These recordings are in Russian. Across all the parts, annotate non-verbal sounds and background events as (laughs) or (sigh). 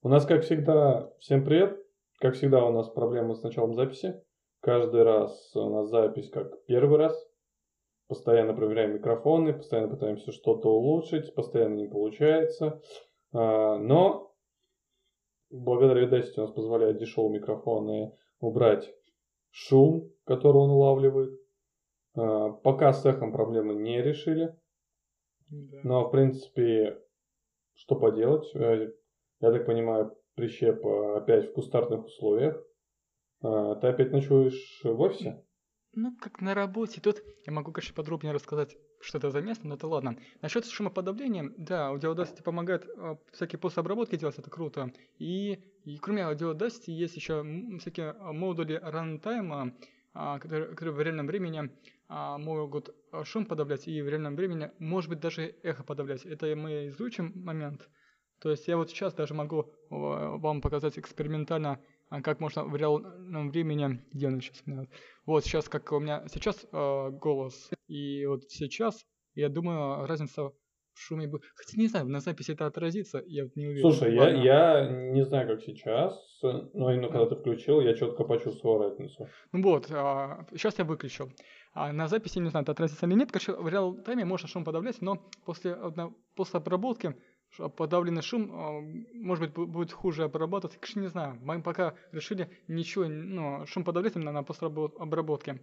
У нас, как всегда, всем привет. Как всегда, у нас проблемы с началом записи. Каждый раз у нас запись как первый раз. Постоянно проверяем микрофоны, постоянно пытаемся что-то улучшить, постоянно не получается. А, но благодаря Udacity у нас позволяет дешевые микрофоны убрать шум, который он улавливает. А, пока с эхом проблемы не решили. Да. Но, в принципе, что поделать? Э, Я так понимаю, прищеп э, опять в кустарных условиях. А, Ты опять ночуешь в офисе? Ну, как на работе. Тут я могу, конечно, подробнее рассказать, что это за место, но это ладно. Насчет шумоподавления, да, Audacity помогает э, всякие постобработки делать, это круто. И, и кроме Audacity есть еще всякие э, модули рантайма, а, которые, которые в реальном времени а, могут а, шум подавлять и в реальном времени, может быть, даже эхо подавлять. Это мы изучим момент. То есть я вот сейчас даже могу э, вам показать экспериментально, а, как можно в реальном времени, где он сейчас у меня? Вот сейчас, как у меня сейчас э, голос, и вот сейчас, я думаю, разница в шуме будет. Хотя не знаю, на записи это отразится, я вот не уверен. Слушай, я, Ладно. я не знаю, как сейчас, но именно когда ты включил, я четко почувствовал разницу. Ну вот, сейчас я выключил. А на записи не знаю, это отразится или нет. Короче, в реал-тайме можно шум подавлять, но после, после обработки подавленный шум, а, может быть, бу- будет хуже обрабатываться. Конечно, не знаю. Мы пока решили ничего, ну, шум подавлять именно на после обработки.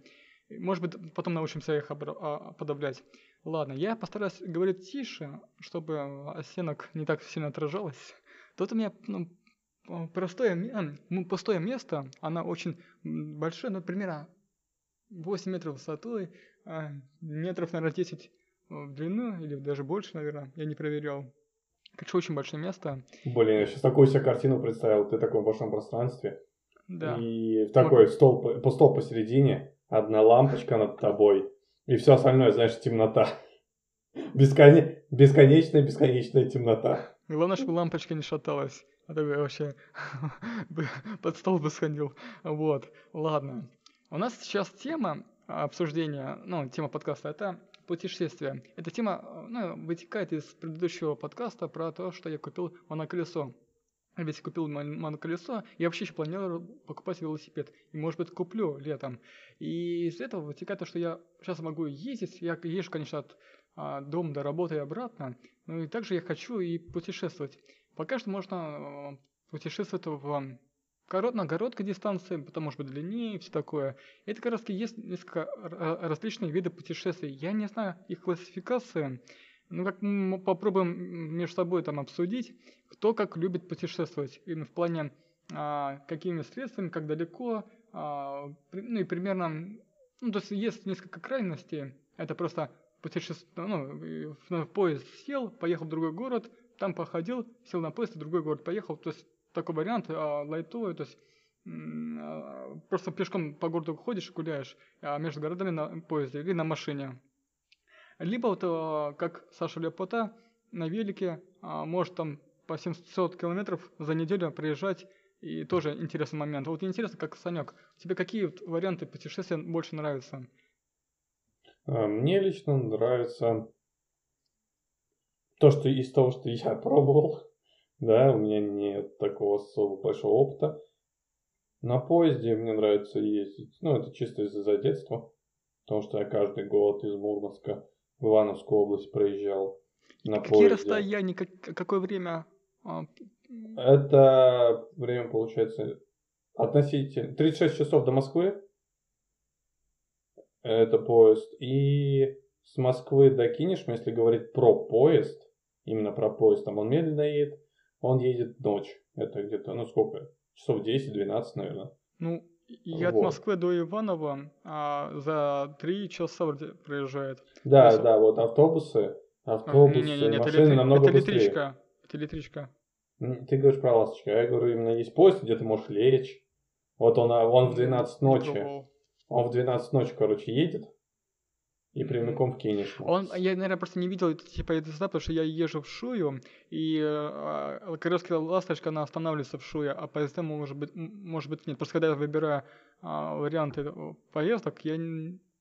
Может быть, потом научимся их а, подавлять. Ладно, я постараюсь говорить тише, чтобы оттенок не так сильно отражалось. Тут у меня ну, простое, пустое место, она очень большое, ну, примерно 8 метров высотой, а, метров, наверное, 10 в длину, или даже больше, наверное, я не проверял. Короче, очень большое место, Блин, я сейчас такую себе картину представил, ты в таком большом пространстве, да. и такой стол, по стол посередине, одна лампочка над тобой, и все остальное, знаешь, темнота. Бесконе... Бесконечная, бесконечная темнота. Главное, чтобы лампочка не шаталась. А то бы вообще (laughs) под стол бы сходил. Вот, ладно. У нас сейчас тема обсуждения, ну, тема подкаста, это путешествие. Эта тема, э, ну, вытекает из предыдущего подкаста про то, что я купил моноколесо. Ведь купил мон- моноколесо, я вообще еще планирую покупать велосипед. И, может быть, куплю летом. И из этого вытекает то, что я сейчас могу ездить. Я езжу, конечно, от а, дома до работы и обратно. Ну и также я хочу и путешествовать. Пока что можно э, путешествовать в корот, на короткой дистанции, потом может быть длиннее и все такое. Это как раз таки есть несколько различных видов путешествий. Я не знаю их классификации. Ну, как мы попробуем между собой там обсудить, кто как любит путешествовать. Именно в плане а, какими средствами, как далеко, а, ну и примерно, ну, то есть есть несколько крайностей. Это просто путешествие, ну, в, на поезд сел, поехал в другой город, там походил, сел на поезд, в другой город поехал. То есть такой вариант а, лайтовый, то есть а, просто пешком по городу ходишь, гуляешь, а между городами на поезде или на машине. Либо вот а, как Саша Лепота на велике может там по 700 километров за неделю проезжать, и тоже интересный момент. Вот интересно, как Санек, тебе какие варианты путешествия больше нравятся? Мне лично нравится то, что из того, что я пробовал, да, у меня нет такого особо большого опыта. На поезде мне нравится ездить, ну, это чисто из-за детства, потому что я каждый год из Мурманска в Ивановскую область проезжал на Какие поезде. расстояния, как, какое время? а, Это время получается относительно 36 часов до Москвы. Это поезд. И с Москвы до Кинешма, если говорить про поезд, именно про поезд, там он медленно едет, он едет ночь. Это где-то, ну сколько? Часов 10-12, наверное. Ну, от Вот. Москвы до Иванова а, за три часа вроде проезжает. Да, Если- да, вот автобусы, А, автобусы, не-не-не, это машины электри- намного это быстрее. электричка. Это электричка. Ты говоришь про ласточку, а я говорю, именно есть поезд, где ты можешь лечь. Вот он, а, он в 12 Не ночи. Он в 12 ночи, короче, едет и прямиком в Кинешму. Он, я, наверное, просто не видел типа это сюда, потому что я езжу в Шую, и э, Королевская ласточка, она останавливается в Шуе, а поезда может быть, может быть нет. Просто когда я выбираю а, варианты э, поездок, я,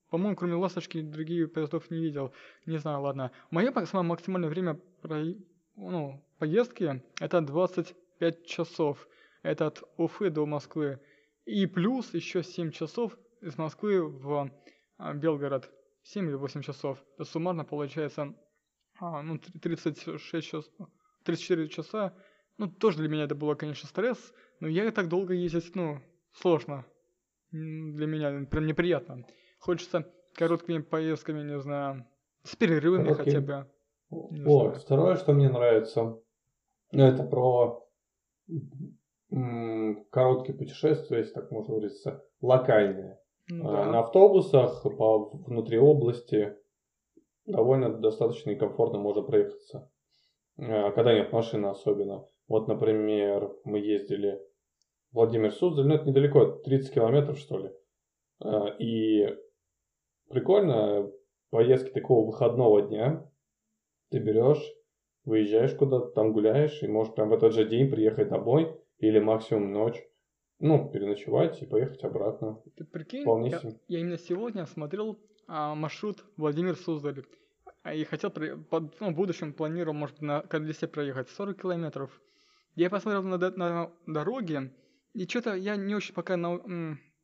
по-моему, кроме ласточки, другие поездов не видел. Не знаю, ладно. Мое самое максимальное время про- ну, поездки это 20 5 часов. Это от Уфы до Москвы. И плюс еще 7 часов из Москвы в а, Белгород. 7 или 8 часов. То суммарно получается а, ну, 36 часов, 34 часа. Ну, тоже для меня это было, конечно, стресс. Но я так долго ездить, ну, сложно. Для меня прям неприятно. Хочется короткими поездками, не знаю, с перерывами Короткий. хотя бы. Вот, второе, что мне нравится, это про короткие путешествия, если так можно выразиться, локальные. Ну, а, да. На автобусах по внутри области довольно достаточно и комфортно можно проехаться. А, когда нет машины особенно. Вот, например, мы ездили Владимир Суздаль, ну это недалеко, 30 километров что ли. А, и прикольно, поездки такого выходного дня, ты берешь, выезжаешь куда-то, там гуляешь, и можешь прям в этот же день приехать домой, или максимум ночь, ну, переночевать и поехать обратно. Ты прикинь, Вполне я, я именно сегодня смотрел а, маршрут Владимир Суздаль, а, и хотел, под, ну, в будущем планировал, может, на колесе проехать 40 километров. Я посмотрел на, на дороги, и что-то я не очень пока, на,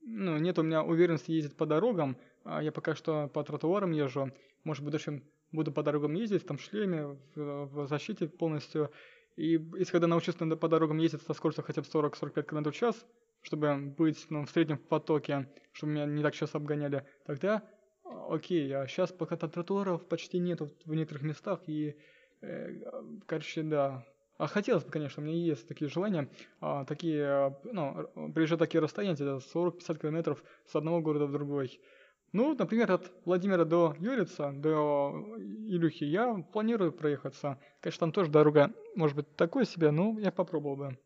ну, нет у меня уверенности ездить по дорогам, а я пока что по тротуарам езжу, может, в будущем буду по дорогам ездить, там в шлеме, в, в защите полностью. И если когда научусь по дорогам ездить со скоростью хотя бы 40-45 км в час, чтобы быть ну, в среднем в потоке, чтобы меня не так часто обгоняли, тогда окей, а сейчас пока тротуаров почти нету в некоторых местах, и, э, короче, да. А хотелось бы, конечно, у меня есть такие желания, а, такие, ну, приезжать такие расстояния, 40-50 километров с одного города в другой. Ну, например, от Владимира до Юрица, до Илюхи, я планирую проехаться. Конечно, там тоже дорога может быть такой себе, но я попробовал бы.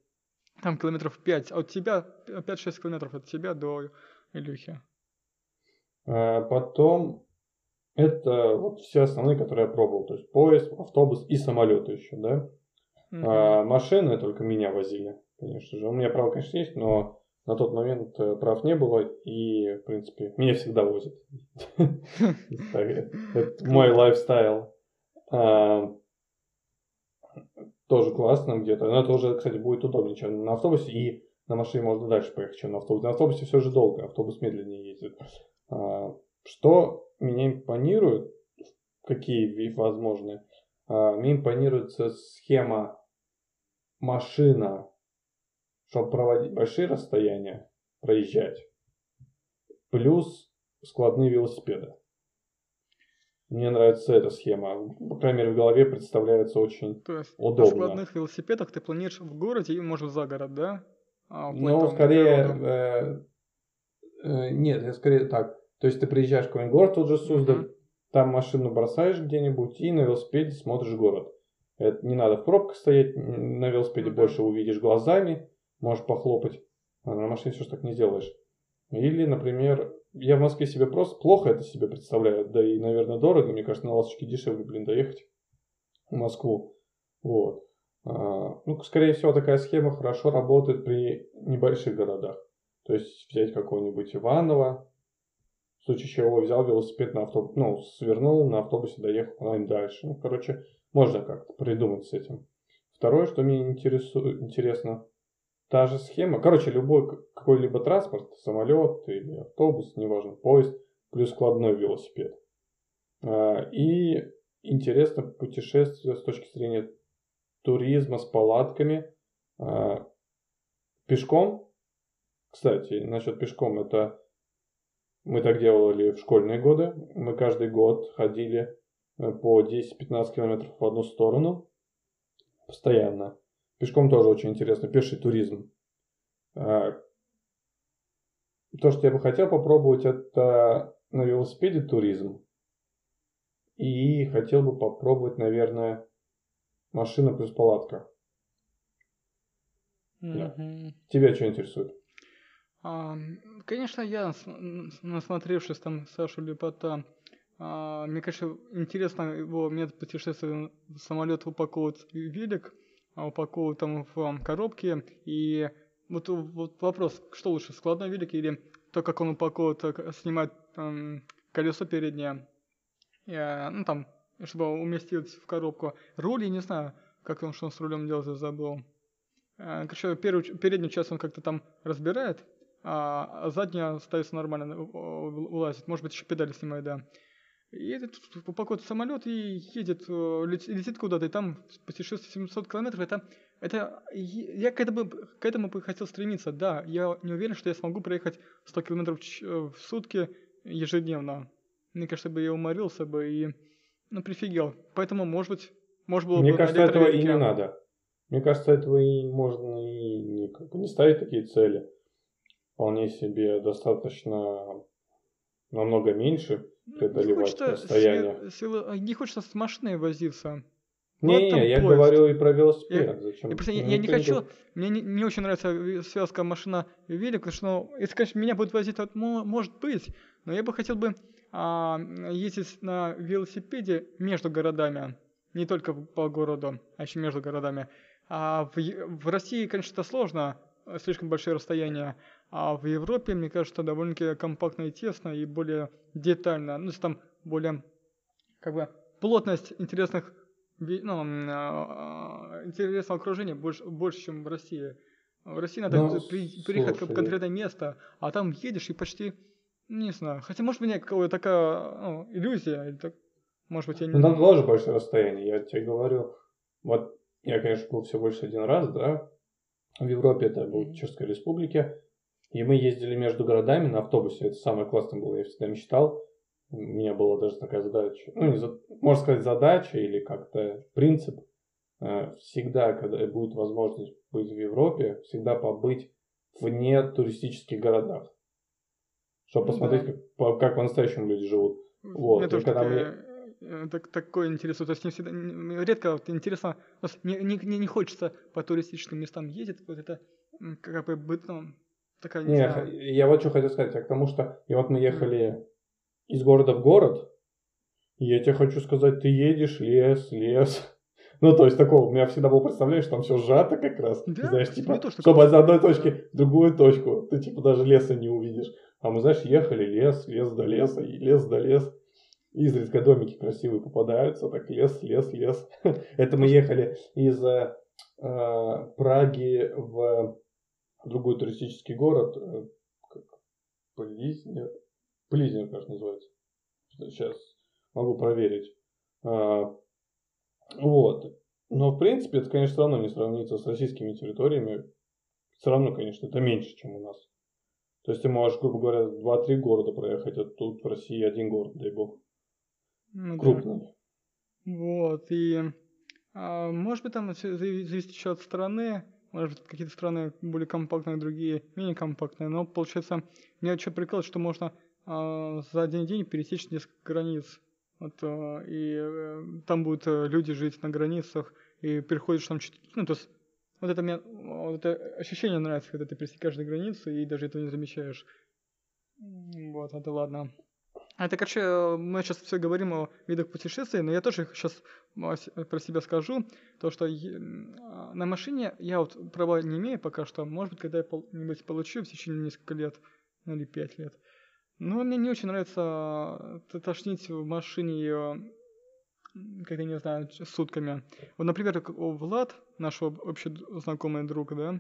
Там километров 5, а от тебя 5-6 километров от тебя до Илюхи. А потом это вот все основные, которые я пробовал. То есть поезд, автобус и самолеты еще, да. Mm-hmm. А, машины только меня возили, конечно же. У меня право, конечно, есть, но на тот момент э, прав не было, и, в принципе, меня всегда возят. (laughs) (laughs) Это мой лайфстайл. Тоже классно где-то. Но это уже, кстати, будет удобнее, чем на автобусе. И на машине можно дальше поехать, чем на автобусе. На автобусе все же долго, автобус медленнее ездит. А, что меня импонирует, какие возможны, а, мне импонирует схема машина чтобы проводить большие расстояния, проезжать, плюс складные велосипеды. Мне нравится эта схема. По крайней мере, в голове представляется очень То есть удобно. На складных велосипедах ты планируешь в городе и, может, за город, да? А, ну, скорее... Э, э, нет, я скорее так. То есть ты приезжаешь в какой-нибудь город, тот же Суздаль, uh-huh. там машину бросаешь где-нибудь и на велосипеде смотришь город. Это не надо в пробках стоять, на велосипеде uh-huh. больше увидишь глазами, можешь похлопать. А на машине все же так не сделаешь. Или, например, я в Москве себе просто плохо это себе представляю, да и, наверное, дорого. Мне кажется, на ласточке дешевле, блин, доехать в Москву. Вот. А, ну, скорее всего, такая схема хорошо работает при небольших городах. То есть взять какого-нибудь Иваново, в случае чего взял велосипед на автобус, ну, свернул на автобусе, доехал куда-нибудь дальше. Ну, короче, можно как-то придумать с этим. Второе, что мне интересует, интересно, та же схема. Короче, любой какой-либо транспорт, самолет или автобус, неважно, поезд, плюс складной велосипед. А, и интересно путешествие с точки зрения туризма с палатками. А, пешком, кстати, насчет пешком, это мы так делали в школьные годы. Мы каждый год ходили э, по 10-15 километров в одну сторону постоянно. Пешком тоже очень интересно, пеший туризм. А, то, что я бы хотел попробовать, это на велосипеде туризм. И хотел бы попробовать, наверное, машина плюс палатка. Mm-hmm. Да. Тебя что интересует? А, конечно, я, насмотревшись там Сашу Лепота, а, мне, конечно, интересно его метод путешествия в самолет упаковывать велик – а, упаковывают там в коробки. И вот, вот вопрос, что лучше, складной велик или то, как он упаковывает, снимать там, колесо переднее, и, ну там, чтобы уместить в коробку. Руль, я не знаю, как он что с рулем делает, я забыл. Э, короче, первую, переднюю часть он как-то там разбирает, а задняя остается нормально, вылазит. Может быть, еще педали снимает, да. И этот упакует самолет и едет, э, летит куда-то, и там путешествие 700 километров, это, это я к этому, к этому бы хотел стремиться, да, я не уверен, что я смогу проехать 100 километров э, в сутки ежедневно. Мне кажется, бы я уморился бы и, ну, прифигел. Поэтому, может быть, может было Мне бы... кажется, этого и не надо. Мне кажется, этого и можно и не, как бы не ставить такие цели. Вполне себе достаточно намного меньше преодолевать не хочется расстояние. Силы, не хочется с машиной возиться. Не, не, я поезд. говорю и про велосипед. Я, Зачем? Я, просто, я, я не хочу, мне не, не очень нравится связка машина-велик, потому что, ну, если, конечно, меня будет возить, то может быть, но я бы хотел бы а, ездить на велосипеде между городами, не только по городу, а еще между городами. А в, в России, конечно, это сложно, слишком большие расстояния, а в Европе, мне кажется, довольно-таки компактно и тесно, и более детально. Ну, там более, как бы, плотность интересных, ну, а, интересного окружения больше, больше, чем в России. В России надо ну, при, приехать в конкретное место, а там едешь и почти, не знаю, хотя может быть какая-то такая ну, иллюзия, или так, может быть я не... Ну там тоже большое расстояние, я тебе говорю, вот я, конечно, был всего больше один раз, да, в Европе это был в Чешской Республике, и мы ездили между городами на автобусе. Это самое классное было. Я всегда мечтал. У меня была даже такая задача. Ну, не за, можно сказать, задача или как-то принцип. Э, всегда, когда будет возможность быть в Европе, всегда побыть вне туристических городах. Чтобы ну, посмотреть, да. как, как по-настоящему люди живут. Вот. Мне тоже когда мне... Э, так, такое интересно. То есть не всегда, редко вот, интересно, не, не, не хочется по туристическим местам ездить, вот это как бы ну, такая, не, не я вот что хотел сказать, а к тому, что и вот мы ехали из города в город, и я тебе хочу сказать, ты едешь, лес, лес. (laughs) Ну, то есть такого, у меня всегда было представление, что там все сжато как раз. Да, знаешь, типа, то, что чтобы из одной точки в другую точку, ты типа даже леса не увидишь. А мы, знаешь, ехали лес, лес до леса, и лес до лес. Изредка домики красивые попадаются, так лес, лес, лес. (laughs) Это мы ехали из э, Праги в другой туристический город, э, как Плизнер, Плизнер, кажется, называется. Сейчас могу проверить. А, вот. Но, в принципе, это, конечно, все равно не сравнится с российскими территориями. Все равно, конечно, это меньше, чем у нас. То есть ты можешь, грубо говоря, 2-3 города проехать, а тут в России один город, дай бог. Ну, Крупный. Да. Вот, и а, может быть там зависит еще от страны, может быть, какие-то страны более компактные, другие менее компактные, но получается, меня что прикалывает, что можно э, за один день пересечь несколько границ. Вот, э, и э, там будут э, люди жить на границах, и переходишь там, ну, то есть, вот это мне, вот это ощущение нравится, когда ты пересекаешь границу и даже этого не замечаешь. Вот, это ладно. Это, короче, мы сейчас все говорим о видах путешествий, но я тоже сейчас про себя скажу, то, что на машине я вот права не имею пока что, может быть, когда я нибудь получу в течение нескольких лет, ну или пять лет. Но мне не очень нравится э, тошнить в машине ее, как я не знаю, сутками. Вот, например, Влад, наш общий знакомый друг, да,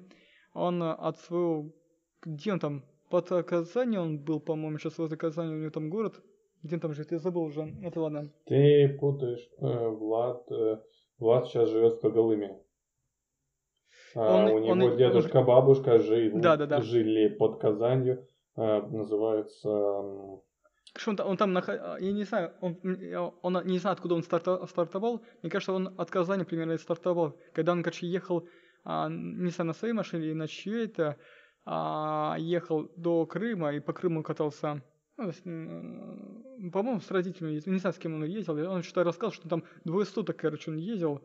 он от своего, где он там, под Казани он был, по-моему, сейчас возле Казани у него там город. Где он там живет? Я забыл уже. Это ладно. Ты путаешь. Э, Влад, э, Влад сейчас живет в Когалыме. А, он, у него он, дедушка, он... бабушка жили, да, да, да. жили под Казанью. А, называется... Он, он там, я не знаю, он, он не знаю, откуда он стартовал. Мне кажется, он от Казани примерно стартовал. Когда он, короче, ехал, а, не знаю, на своей машине или на чьей-то, а, ехал до Крыма и по Крыму катался. Ну, по-моему, с родителями. Не знаю, с кем он ездил. Он что-то рассказал, что там двое суток, короче, он ездил.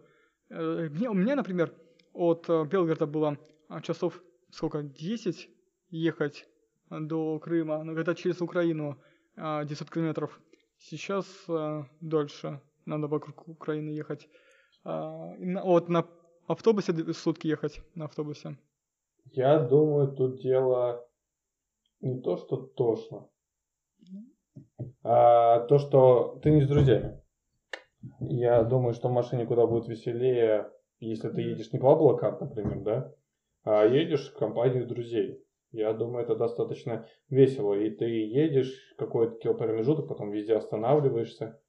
Э, мне, у меня, например, от э, Белгорода было а, часов сколько, 10 ехать до Крыма, но когда через Украину 900 а, километров. Сейчас э, дольше, надо вокруг Украины ехать. Вот на автобусе сутки ехать, на автобусе. Я думаю, тут дело не то, что тошно, а то, что ты не с друзьями. Я думаю, что в машине куда будет веселее, если ты едешь не по облакам, например, да, а едешь в компанию друзей. Я думаю, это достаточно весело. И ты едешь какой-то промежуток, потом везде останавливаешься.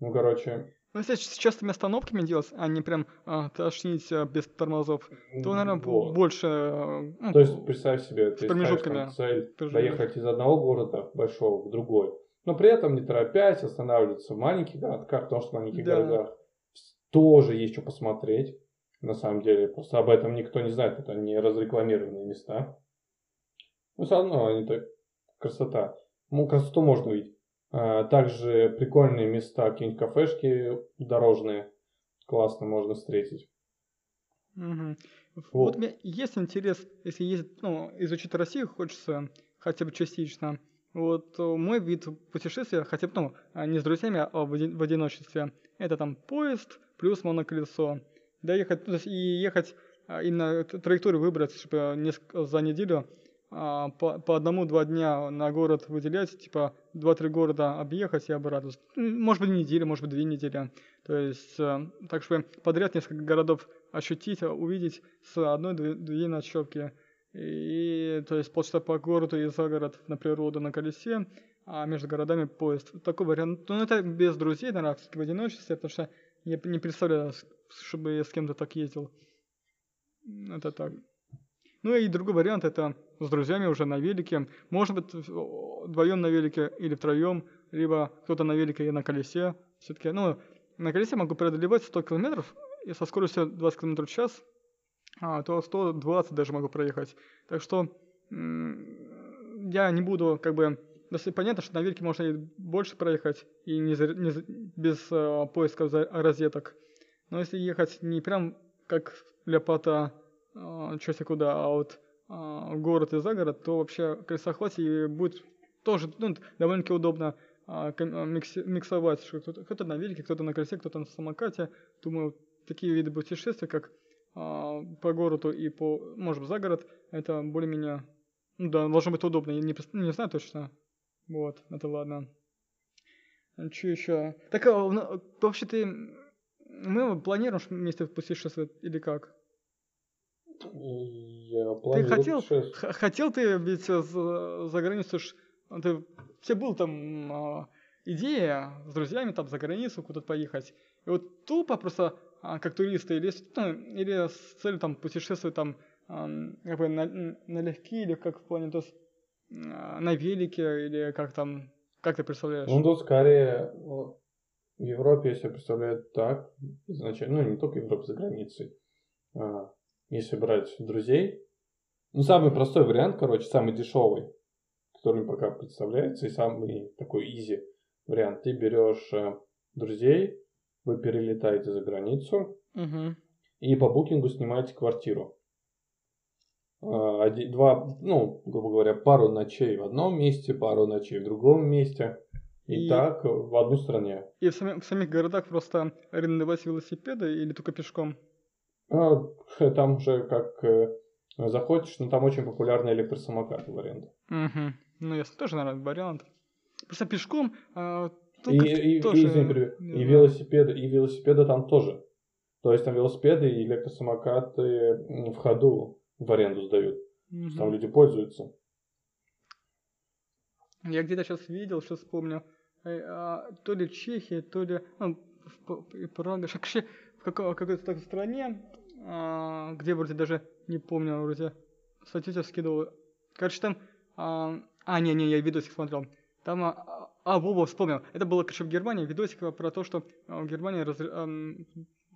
Ну, короче... Ну, если с частыми остановками делать, а не прям а, тошнить а, без тормозов, то, наверное, вот. больше... Ну, то есть, представь себе, ты ставишь там цель доехать из одного города большого в другой. Но при этом не торопясь останавливаться в маленьких городках, потому что в маленьких да. городах тоже есть что посмотреть. На самом деле, просто об этом никто не знает, это не разрекламированные места. Но все равно они так красота. Ну, красоту можно увидеть. А, также прикольные места, какие-нибудь кафешки дорожные. Классно можно встретить. Угу. Вот. вот меня есть интерес, если ездить, ну, изучить Россию хочется хотя бы частично. Вот мой вид путешествия, хотя бы, ну, а не с друзьями, а в, один, в одиночестве, это там поезд плюс моноколесо. Доехать, то есть и ехать, а, именно траекторию выбрать, чтобы за неделю а, по, по одному-два дня на город выделять, типа два-три города объехать и обратно. Может быть неделя, может быть две недели. То есть э, так чтобы подряд несколько городов ощутить, увидеть с одной-две ночевки. И то есть полчаса по городу и за город на природу на колесе, а между городами поезд. Такой вариант. Ну это без друзей, наверное, в одиночестве, потому что я не представляю, чтобы я с кем-то так ездил. Это так. Ну и другой вариант это с друзьями уже на велике. Может быть, вдвоем на велике или втроем, либо кто-то на велике и на колесе. Все-таки, ну, на колесе могу преодолевать 100 километров и со скоростью 20 км в час, а, то 120 даже могу проехать. Так что я не буду, как бы, если понятно, что на велике можно и больше проехать, и не, за, не без э, поиска розеток. Но если ехать не прям как ляпота э, куда, а вот э, город и загород, то вообще колесохвате будет тоже ну, довольно-таки удобно микси, миксовать. Кто-то, кто на велике, кто-то на колесе, кто-то на самокате. Думаю, такие виды путешествия, как по городу и по, может быть, за город, это более-менее, ну да, должно быть удобно. Я не, не знаю точно. Вот, это ладно. Что еще? Так, а, ну, вообще ты... Мы планируем вместе путешествовать или как? Ты хотел, х- хотел ты ведь за, за границу, ж, ты, все был там а, идея с друзьями там за границу куда-то поехать. И вот тупо просто а, как туристы или, ну, или с целью там путешествовать там а, как бы на, налегке или как в плане, то есть на велике или как там, как ты представляешь? Ну, тут скорее в Европе я себе представляю так, изначально, ну, не только в Европе, за границей. А, если брать друзей, ну, самый простой вариант, короче, самый дешевый, который мне пока представляется, и самый такой изи вариант. Ты берешь э, друзей, вы перелетаете за границу, угу. и по букингу снимаете квартиру. А, один, два, ну, грубо говоря, пару ночей в одном месте, пару ночей в другом месте. И, и так в одну стране. И в, сами, в самих городах просто арендовать велосипеды или только пешком? А, там уже как э, заходишь, но там очень популярны электросамокаты в аренду. Угу. Ну, если тоже, наверное, вариант. Просто пешком а, и, и, тоже... и, извини, и, велосипеды, и велосипеды там тоже. То есть там велосипеды и электросамокаты в ходу в аренду сдают. Угу. Там люди пользуются. Я где-то сейчас видел, сейчас вспомнил, э, а, то ли Чехия, то ли ну, Прага, вообще какой-то такой стране, а, где вроде даже не помню, вроде статью скидывал. Короче, там, а, а, не, не, я видосик смотрел. Там, а, а Вова вспомнил. Это было, короче, в Германии видосик про то, что в Германии раз, а,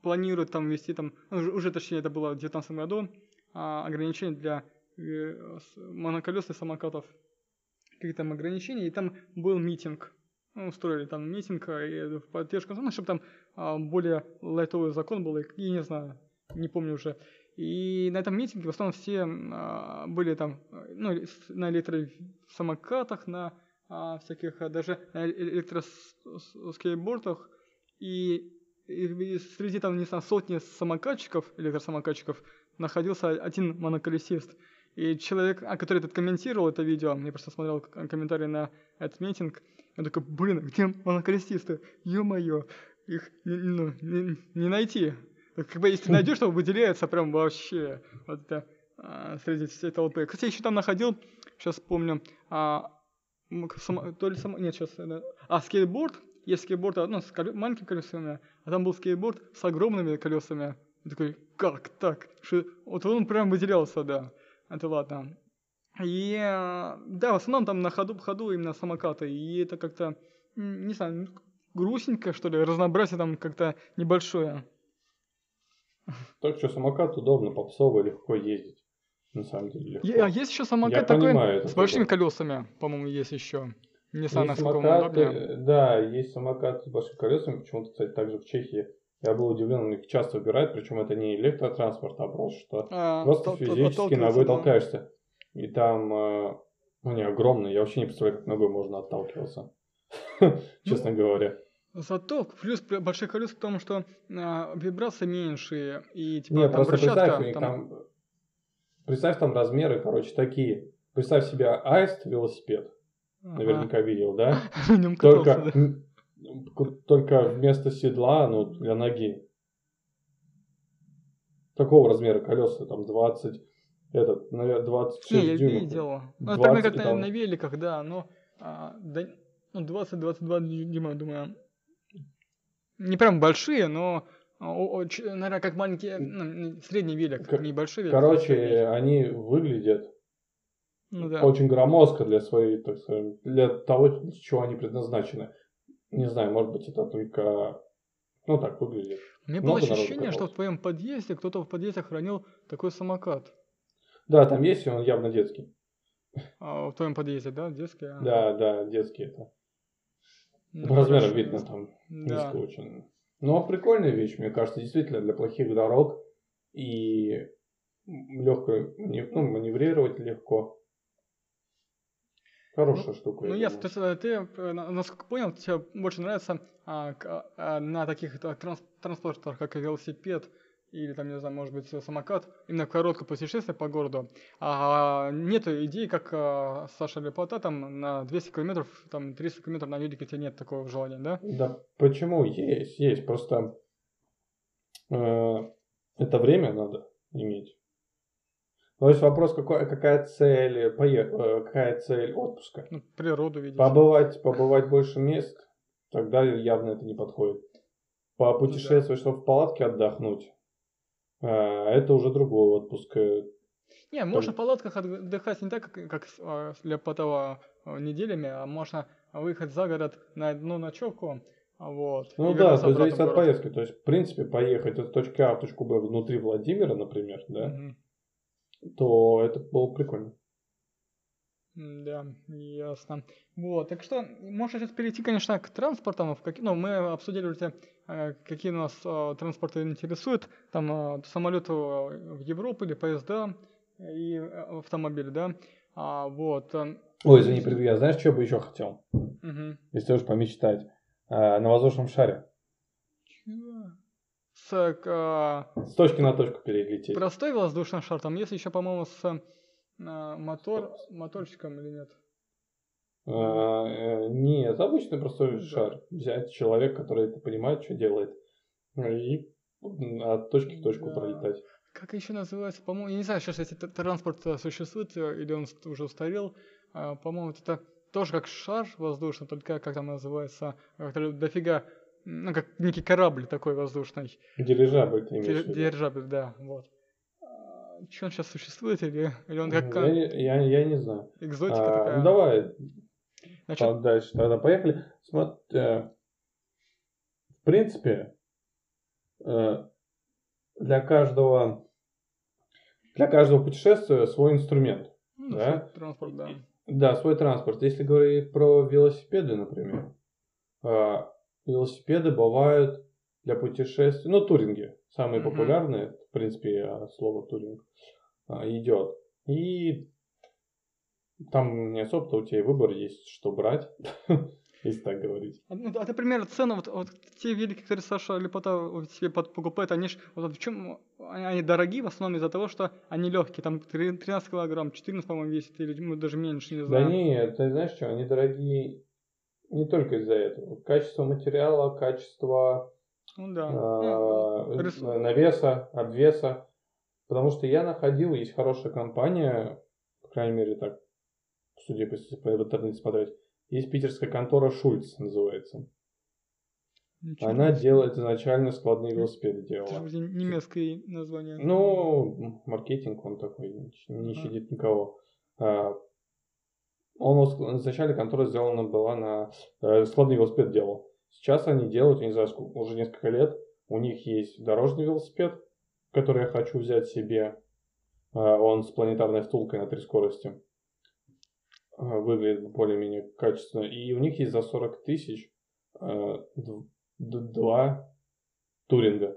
планируют там вести там, ну, уже точнее это было в 2019 году, а, ограничения для э, моноколесных самокатов. Какие там ограничения, и там был митинг. Ну, устроили там митинг и в поддержку, ну, чтобы там а, более лайтовый закон был, и не знаю, не помню уже. И на этом митинге в основном все а, были там, ну, на электросамокатах, на а, всяких, даже на электроскейтбордах, и, и среди там, не знаю, сотни самокатчиков, электросамокатчиков, находился один моноколесист. И человек, а, который этот комментировал это видео, я просто смотрел комментарии на этот митинг, я такой, блин, где моноколесисты? Ё-моё, их ну, не, не найти. Как бы если найдешь, то выделяется прям вообще. Вот это. а, среди всей толпы. Кстати, я еще там находил, сейчас помню, а, само, то ли само, нет, сейчас, а, скейтборд, есть скейтборд ну, с колё, маленькими колесами, а там был скейтборд с огромными колесами. Я такой, как так? Что? Вот он прям выделялся, да. Это ладно. И да, в основном там на ходу, ходу именно самокаты. И это как-то, не знаю, грустненько, что ли, разнообразие там как-то небольшое. Так что самокат удобно, попсово, легко ездить. На самом деле легко. А есть еще самокат Я такой понимаю, с большими такое. колесами, по-моему, есть еще. Не знаю, есть самокаты, да, есть самокаты с большими колесами. Почему-то, кстати, также в Чехии я был удивлен, их часто выбирают, причем это не электротранспорт, а просто что а, просто физически ногой да. толкаешься. И там, э, не огромный, я вообще не представляю, как ногой можно отталкиваться, (laughs) честно говоря. Зато плюс больших колес в том, что а, вибрации меньше и типа Нет, просто представь, там... там... Представь там размеры, короче, такие. Представь себе аист велосипед. Ага. Наверняка видел, да? (laughs) Только, только вместо седла, ну, для ноги. Такого размера колеса, там 20, этот, наверное, 26 Не, я дюймов. видел. Ну, это как на, на великах, да, но а, да, ну, 20-22 дюйма, думаю, не прям большие, но наверное, как маленькие, ну, средний велик, К- небольшой велик. Короче, они выглядят ну, да. очень громоздко для своей, так сказать, для того, для чего они предназначены. Не знаю, может быть, это только, ну, так выглядит. У меня было ощущение, что в твоем подъезде кто-то в подъезде хранил такой самокат. Да, там есть, и он явно детский. А в твоем подъезде, да, детский? А? Да, да, детский это. Ну, По размерам видно там да. низко очень. Но прикольная вещь, мне кажется, действительно для плохих дорог и легко ну, маневрировать легко. Хорошая ну, штука. Ну, ясно. То есть э, ты, э, насколько понял, тебе больше нравится а, а, на таких транс, транспортах, как велосипед, или там, не знаю, может быть, самокат, именно короткое путешествие по городу. А нет идеи, как а, Саша Лепота, там на 200 километров, там 300 километров на велике, у тебя нет такого желания, да? Да, почему? Есть, есть, просто э, это время надо иметь. То есть вопрос, какой, какая цель, поех, э, какая цель отпуска? Ну, природу видеть. Побывать, побывать больше мест, тогда явно это не подходит. Попутешествовать, ну, чтобы в палатке отдохнуть, а, это уже другой отпуск. Э, не, можно в палатках отдыхать не так, как, как а, для Потова а, неделями, а можно выехать за город на одну ночевку, вот. Ну да, это зависит от поездки. То есть, в принципе, поехать от точки А в точку Б внутри Владимира, например, да, угу. то это было прикольно. Да, ясно. Вот, так что можно сейчас перейти, конечно, к транспортам. В как... Ну, мы обсудили уже, какие нас э, транспорты интересуют. Там э, самолеты в Европу или поезда и автомобили, да. А, вот. Ой, извини, приду я. Знаешь, что бы еще хотел? Угу. Если уж помечтать. на воздушном шаре. Чего? С, а... с точки на точку перелететь. Простой воздушный шар. Там есть еще, по-моему, с на мотор, моторчиком или нет? А, э, нет, обычный простой шар. Взять человек, который это понимает, что делает, и от точки к точку да. пролетать. Как еще называется? По-моему, я не знаю, сейчас если транспорт существует э, или он уже устарел. А, по-моему, это тоже как шар воздушный, только как там называется, который дофига, ну, как некий корабль такой воздушный. Дирижабль ты имеешь Дирижабль, да, вот что он сейчас существует, или, или он как... Я, я, я не знаю. Экзотика а, такая. Ну, давай Значит... дальше тогда поехали. Смотри, э, в принципе, э, для каждого для каждого путешествия свой инструмент. Ну, да? Свой транспорт, да. Да, свой транспорт. Если говорить про велосипеды, например, э, велосипеды бывают для путешествий, ну, туринги, самые популярные, в принципе, слово туринг идет. И там не особо-то у тебя выбор есть, что брать, (laughs) если так говорить. А, ну, а ты пример цены, вот, вот те велики, которые Саша Лепота себе покупает, они ж, вот в чем, они дорогие в основном из-за того, что они легкие, там 13 килограмм, 14, по-моему, весит, или ну, даже меньше, не знаю. Да нет, ты знаешь что, они дорогие не только из-за этого. Качество материала, качество ну, да. э, навеса, обвеса. Потому что я находил, есть хорошая компания, по крайней мере, так, судя по в интернете смотреть, есть питерская контора Шульц называется. Ничего Она себе. делает изначально складные велосипеды Это делала. же вроде немецкое название. Ну, маркетинг он такой, не, щадит никого. А, Он изначально контора сделана была на э, складный велосипед делал. Сейчас они делают, я не знаю, сколько, уже несколько лет. У них есть дорожный велосипед, который я хочу взять себе. А, Он с планетарной втулкой на три скорости. А, Выглядит более-менее качественно. И у них есть за 40 тысяч э, два туринга.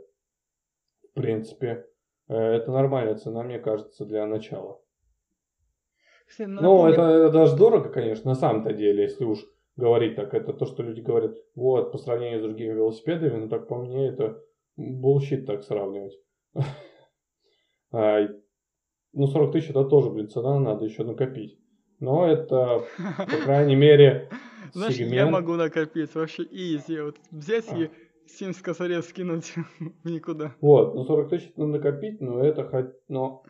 В принципе, э, это нормальная цена, мне кажется, для начала. Ну, напомни- это, это даже дорого, конечно, на самом-то деле, если уж говорить так. Это то, что люди говорят, вот, по сравнению с другими велосипедами, ну, так по мне, это bullshit так сравнивать. (laughs) А, Ну, 40 тысяч это тоже, блин, цена, надо еще накопить. Но это, по крайней мере, (laughs) Знаешь, я сегмент. могу накопить вообще easy. Вот взять А. и 70 косарей скинуть в (laughs) никуда. Вот, ну 40 тысяч надо накопить, но это хоть, но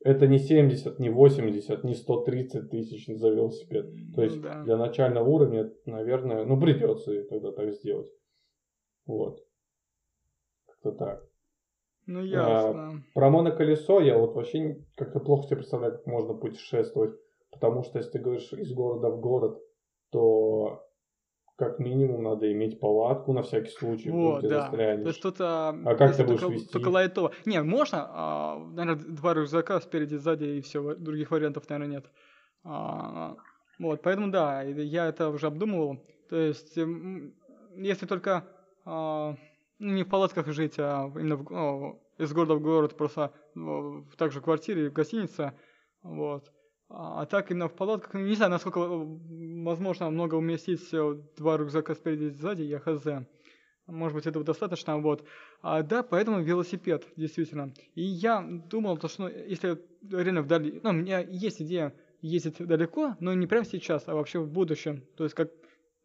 это не 70, не 80, не 130 тысяч за велосипед. То есть да. для начального уровня, наверное, ну придется тогда так сделать. Вот. Как-то так. Ну А, ясно. Про моноколесо я вот вообще как-то плохо себе представляю, как можно путешествовать. Потому что если ты говоришь из города в город, то как минимум надо иметь палатку на всякий случай, Вот, ты да. застрянешь. То есть тут... А, А как ты будешь только, вести? Только лайтово. Не, можно, а, наверное, два рюкзака спереди, сзади и все. Других вариантов, наверное, нет. А, вот, поэтому да, я это уже обдумывал. То есть, если только а, ну, не в палатках жить, а именно в- ну, из города в город, просто ну, в также в квартире, в гостинице, вот. А а так именно в палатках, ну, не знаю, насколько э, возможно много уместить два рюкзака спереди и сзади, я хз. Может быть, этого достаточно, вот. А, да, поэтому велосипед, действительно. И я думал, то, что ну, если реально вдали... Ну, у меня есть идея ездить далеко, но не прямо сейчас, а вообще в будущем. То есть как,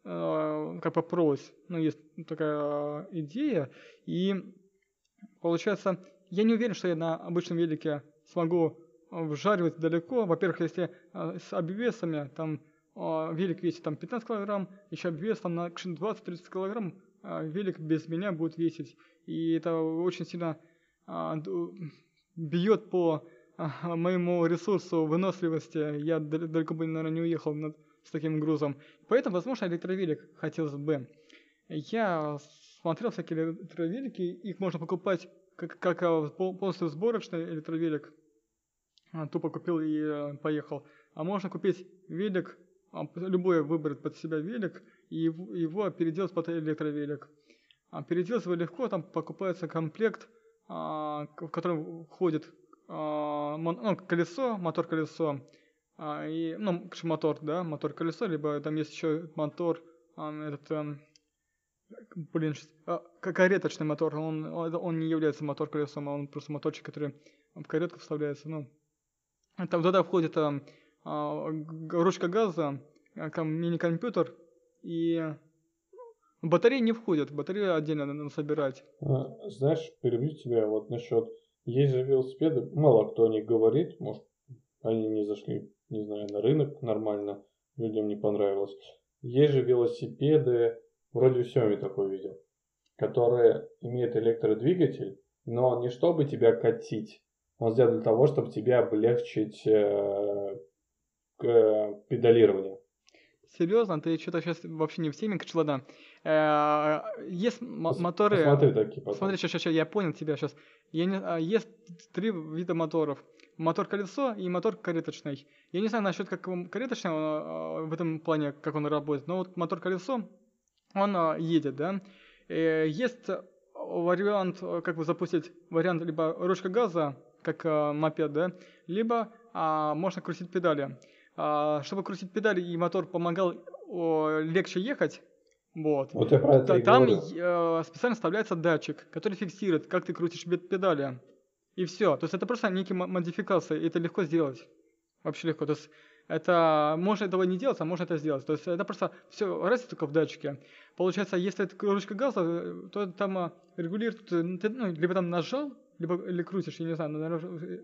э, как попробовать. Ну, есть такая э, идея. И получается, я не уверен, что я на обычном велике смогу вжаривать далеко. Во-первых, если э, с обвесами, там э, велик весит там 15 килограмм, еще обвес там на 20-30 килограмм, а, велик без меня будет весить. И это очень сильно а, бьет по а, моему ресурсу выносливости. Я дал- далеко бы, наверное, не уехал с таким грузом. Поэтому, возможно, электровелик хотелось бы. Я смотрел всякие электровелики, их можно покупать как, как а, пол- полностью сборочный электровелик. А, Тупо купил и э, поехал. А можно купить велик, а, любой выбрать под себя велик, и его, переделать под электровелик. А переделать его легко, там покупается комплект, в котором входит ну, колесо, мотор-колесо, и, ну, мотор, да, мотор-колесо, либо там есть еще мотор, этот, эм, блин, щас- а, к- кареточный мотор, он, он не является мотор-колесом, а он просто моторчик, который в каретку вставляется, ну. Там туда входит а, а, г- ручка газа, а, мини-компьютер и батареи не входят, батареи отдельно надо собирать. А, Знаешь, перебью тебя вот насчет... Есть же велосипеды, мало кто о них говорит, может, они не зашли, не знаю, на рынок нормально, людям не понравилось. Есть же велосипеды, вроде в Xiaomi такой видел, которые имеют электродвигатель, но не чтобы тебя катить, он сделан для того, чтобы тебе облегчить э, э, педалирование. Серьезно, ты что-то сейчас вообще не в теме, ладно. Э, Есть моторы... Посмотри такие потом. Смотри, сейчас, сейчас, я понял тебя сейчас. Я не, а, есть три вида моторов. Мотор колесо и мотор кареточный. Я не знаю насчет как кареточного а, в этом плане, как он работает, но вот мотор колесо, он а, едет, да. Э, Есть вариант, э, как бы запустить вариант либо ручка газа, как а, мопед, да, либо а, можно крутить педали. А, чтобы крутить педали и мотор помогал о, легче ехать, вот. Вот я про это Там э, специально вставляется датчик, который фиксирует, как ты крутишь педали. И все. То есть это просто некие мо- модификации, и это легко сделать. Вообще легко. То есть это можно этого не делать, а можно это сделать. То есть это просто все разница только в датчике. Получается, если это ручка газа, э, то там э, регулирует, э, ты, ну, либо там нажал, либо или крутишь, я не знаю, наверное,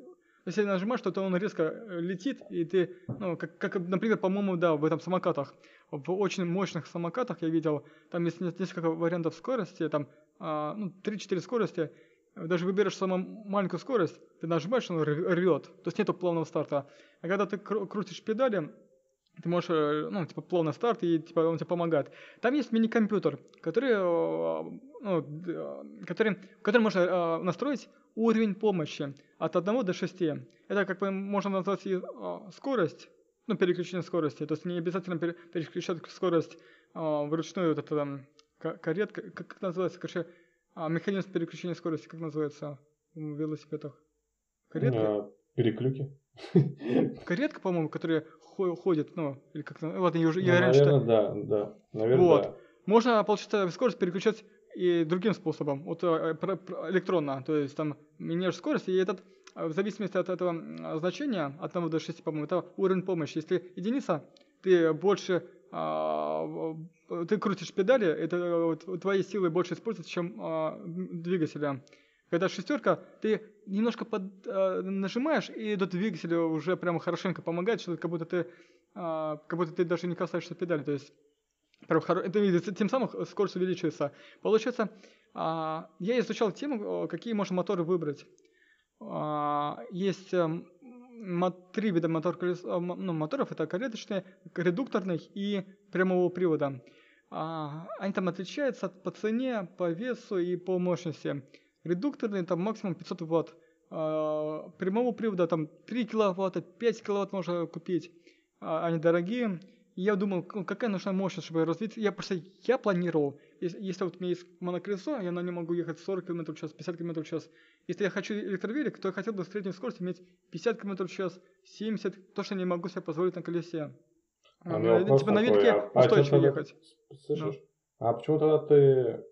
если нажимаешь, то, то он резко э, летит, и ты, ну, как, как например, по-моему, да, в этом самокатах, в очень мощных самокатах я видел, там есть несколько вариантов скорости, там, а, ну, 3-4 скорости, даже выберешь самую маленькую скорость, ты нажимаешь, он рвет, то есть нету плавного старта. А когда ты крутишь педали, ты можешь, э, ну, типа, плавный старт, и типа, он тебе помогает. Там есть мини-компьютер, который, э, ну, который, который можно э, настроить уровень помощи от 1 до 6. Это как бы можно назвать и скорость, ну, переключение скорости. То есть не обязательно переключать скорость вручную, вот это там, каретка, как, как называется, короче, механизм переключения скорости, как называется в велосипедах? Каретка? Переклюки. Каретка, по-моему, которая ходит, ну, или как ну, ладно, я уже, я ну. Наверное, да, да, наверное, вот. да. Можно, получается, скорость переключать и другим способом, вот э, электронно, то есть там меняешь скорость, и этот, э, в зависимости от этого значения, от 1 до 6, по-моему, это уровень помощи. Если единица, ты больше, а, ты крутишь педали, это твои силы больше используются, чем а, двигателя. Когда шестерка, ты немножко под, э, нажимаешь, и этот двигатель уже прямо хорошенько помогает, что как будто ты, э, как будто ты даже не касаешься педали. То есть прям хоро... это, тем самым скорость увеличивается. Получается, э, я изучал тему, какие можно моторы выбрать. Э, есть э, три вида мотор, колесо, ну, моторов, это кареточный, редукторный и прямого привода. А, они там отличаются по цене, по весу и по мощности. Редукторный там максимум 500 ватт. А, прямого привода там 3 киловатта, 5 киловатт можно купить. А, они дорогие. И я думал, какая нужна мощность, чтобы развить. Я просто, я планировал, если, если вот у меня есть моноколесо, я на нем могу ехать 40 км в час, 50 км в час. Если я хочу электровелик, то я хотел бы среднюю скорость иметь 50 км в час, 70, то, что не могу себе позволить на колесе. А, а, типа на велике а, устойчиво а ехать. Слышишь? Ну. А почему тогда ты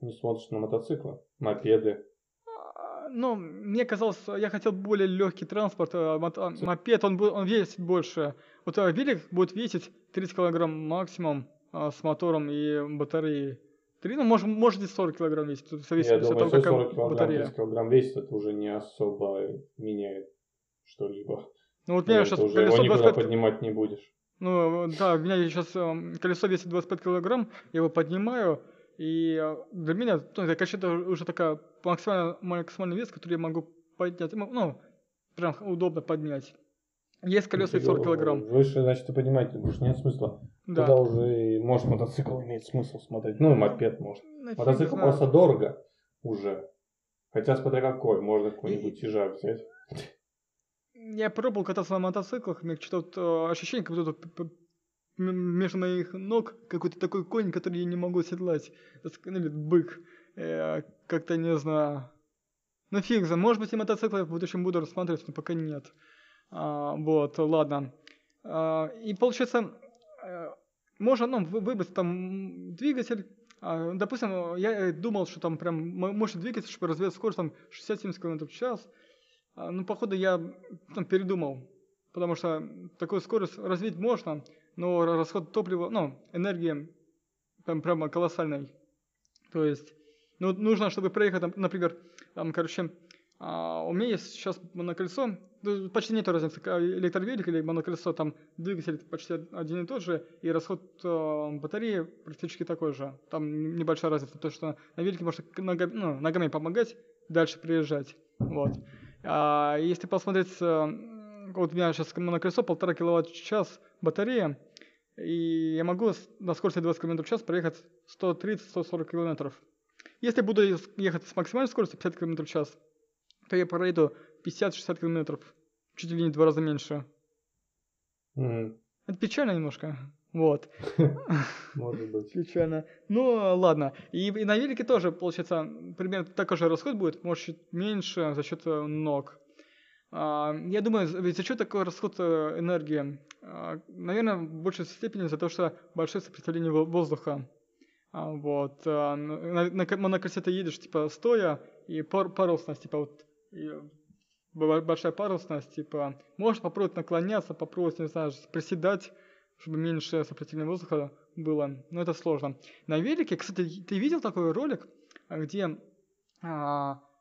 не смотришь на мотоциклы, мопеды. А, ну, мне казалось, я хотел более легкий транспорт. А, а, мопед, он, он весит больше. Вот велик будет весить 30 килограмм максимум с мотором и батареей. 3, ну, может, может и 40 килограмм весит. Зависит я думаю, от того, какая 40 килограмм, батарея. 30 килограмм весит, это уже не особо меняет что-либо. Ну, вот меня сейчас уже колесо его 25... поднимать не будешь. Ну, да, у меня сейчас колесо весит 25 килограмм, я его поднимаю, и э, для меня, ну, это, конечно, это уже такая максимально, максимальный вес, который я могу поднять, ну, ну прям удобно поднять. Есть колеса и 40 килограмм. Выше, значит, ты понимаете, больше нет смысла. Да. Тогда уже, может, мотоцикл имеет смысл смотреть. Ну, мопед может. Нафиг мотоцикл просто дорого уже. Хотя, смотря какой, можно какой-нибудь тяжак взять. Я пробовал кататься на мотоциклах, у меня что-то ощущение, как будто между моих ног какой-то такой конь, который я не могу седлать. Или бык. Э, как-то не знаю. Ну фиг за, может быть и мотоциклы в будущем буду рассматривать, но пока нет. А, вот, ладно. А, и получается, э, можно ну, выбрать там двигатель. А, допустим, я думал, что там прям мощный двигатель, чтобы развивать скорость там 60-70 км в час. А, ну, походу, я там передумал. Потому что такую скорость развить можно, но расход топлива, ну, энергии там прямо колоссальный. То есть, ну, нужно, чтобы проехать, например, там, короче, а, у меня есть сейчас моноколесо, ну, почти нет разницы, электровелик или моноколесо, там двигатель почти один и тот же, и расход э, батареи практически такой же. Там небольшая разница, то что на велике можно ногами, ну, ногами помогать, дальше приезжать. Вот. А если посмотреть вот у меня сейчас на колесо полтора киловатт в час батарея, и я могу на скорости 20 км в час проехать 130-140 км. Если буду ехать с максимальной скоростью 50 км в час, то я проеду 50-60 км, чуть ли не два раза меньше. Mm. Это печально немножко. Вот. (laughs) Может быть. Печально. Ну, ладно. И, и на велике тоже, получается, примерно такой же расход будет, может, чуть меньше за счет э, ног. А, я думаю, ведь за что такой расход э, энергии? А, наверное, в большей степени за то, что большое сопротивление воздуха. А, вот. На, на, на ты едешь, типа, стоя, и пар, парусность, типа, вот, большая парусность, типа, можешь попробовать наклоняться, попробовать, не знаю, приседать, чтобы меньше сопротивления воздуха было, но это сложно. На велике, кстати, ты видел такой ролик, где а, э,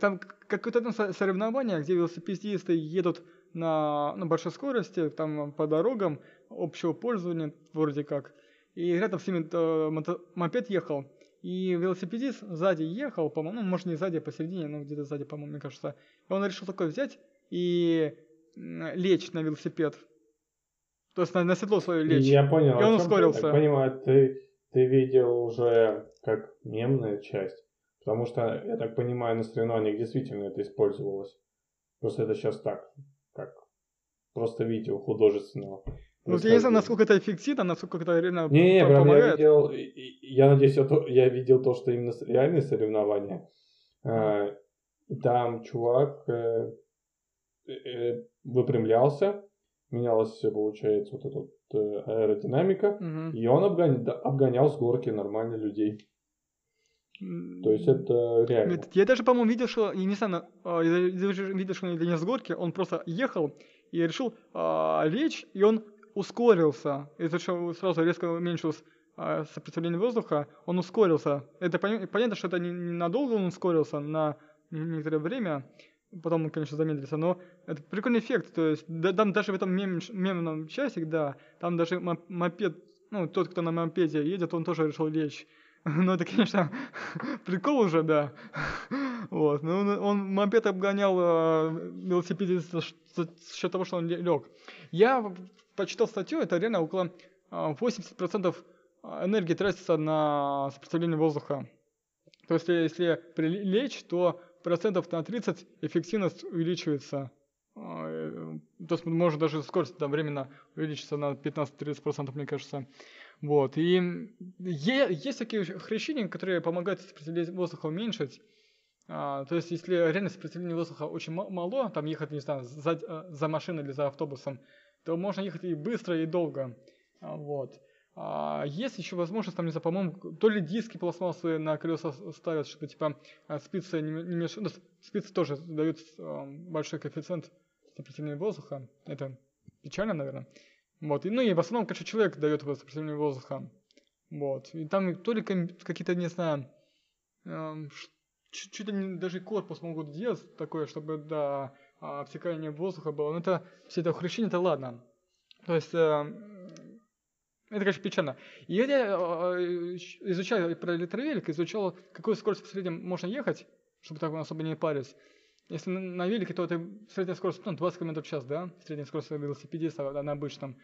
там какое-то там соревнование, где велосипедисты едут на, на большой скорости, там по дорогам общего пользования вроде как. И рядом с ними э, мопед ехал. И велосипедист сзади ехал, по-моему, ну, может не сзади, а посередине, но где-то сзади, по-моему, мне кажется. И он решил такой взять и лечь на велосипед. То есть на, на седло свое лечь. Я понял. И он ускорился. Я понимаю, ты, ты видел уже как мемная часть. Потому что, я так понимаю, на соревнованиях действительно это использовалось. Просто это сейчас так, как просто видео художественного. Ну, я не знаю, насколько это эффективно, насколько это реально не, не, прям я видел, я надеюсь, я, то, я видел то, что именно реальные соревнования. А, там чувак э, э, выпрямлялся, менялась, получается, вот эта вот э, аэродинамика, угу. и он обгонял, обгонял с горки нормально людей. То есть это реально. Я даже, по-моему, видел, что, я не знаю, а, видел, что он не с горки, он просто ехал и решил а, лечь, и он ускорился. Из-за чего сразу резко уменьшилось а, сопротивление воздуха, он ускорился. Это понятно, что это не, надолго он ускорился, на некоторое время, потом он, конечно, замедлился, но это прикольный эффект, то есть да, там даже в этом мем, мемном часик, да, там даже мопед, ну, тот, кто на мопеде едет, он тоже решил лечь. (laughs) Ну, это, конечно, (laughs) прикол уже, да. (laughs) Вот. Но он, мопед обгонял э, велосипедиста за счет того, что он лег. Я почитал статью, это реально около 80% а, энергии тратится на сопротивление воздуха. То есть, если прилечь, то процентов на 30 эффективность увеличивается. Э, то есть, может даже скорость там временно увеличится на 15-30%, мне кажется. Вот. И есть такие хрящения, которые помогают сопротивление воздуха уменьшить. А, то есть, если реально сопротивление воздуха очень мало, там ехать, не знаю, за, за машиной или за автобусом, то можно ехать и быстро, и долго. А, вот. А, есть еще возможность, там, не знаю, по-моему, то ли диски пластмассовые на колеса ставят, чтобы, типа, а, спицы не, не. Ну, спицы тоже дают большой коэффициент сопротивления воздуха. Это печально, наверное. Вот. И, ну и в основном, конечно, человек дает сопротивление воздуха. Вот. И там то ли какие-то, не знаю, чуть ли даже корпус могут сделать такое, чтобы, да, обтекание воздуха было. Но это все это хрущение, это ладно. То есть, э, это, конечно, печально. И я э, изучал про электровелик, изучал, какую скорость в среднем можно ехать, чтобы так особо не парить. Если на, велике, то это средняя скорость ну, 20 км в час, да? Средняя скорость велосипедиста на обычном.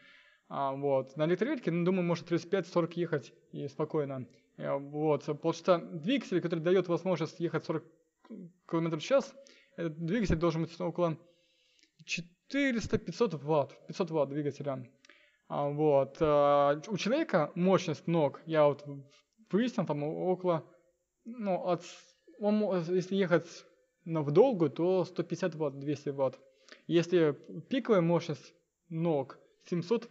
А, вот. На электровелике, ну, думаю, может 35-40 ехать и спокойно. И, вот. Потому что двигатель, который дает возможность ехать 40 км в час, этот двигатель должен быть около 400-500 ватт. 500 ватт двигателя. А, вот. А, у человека мощность ног, я вот выяснил, там около, ну, от, он, если ехать на в долгую, то 150 ватт, 200 ватт. Если пиковая мощность ног 700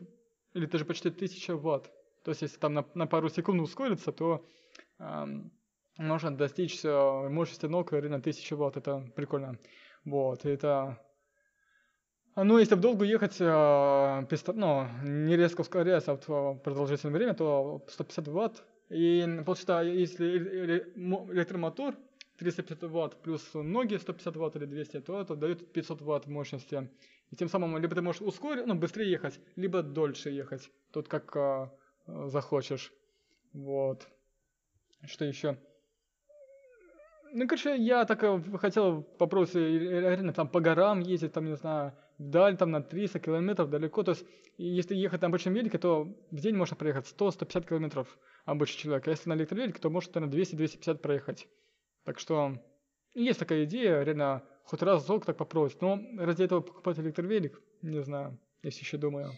или даже почти 1000 ватт, то есть если там на, на пару секунд ускориться, то эм, можно достичь э, мощности ног реально 1000 ватт, это прикольно. Вот, это... Ну, если в долгу ехать, э, ну, не резко ускоряясь, а в продолжительное время, то 150 ватт. И получается, если электромотор 350 ватт плюс ноги 150 ватт или 200, то это дает 500 ватт мощности. И тем самым либо ты можешь ускорить, ну, быстрее ехать, либо дольше ехать. Тут как э, захочешь. Вот. Что еще? Ну, короче, я так э, хотел попробовать реально там по горам ездить, там, не знаю, вдаль, там на 300 километров далеко. То есть, если ехать на обычном велике, то в день можно проехать 100-150 километров обычный человек. А если на электровелике, то может, наверное, 200-250 проехать. Так что есть такая идея, реально, хоть раз золк так попробовать. Но ради этого покупать электровелик, не знаю, если еще думаю.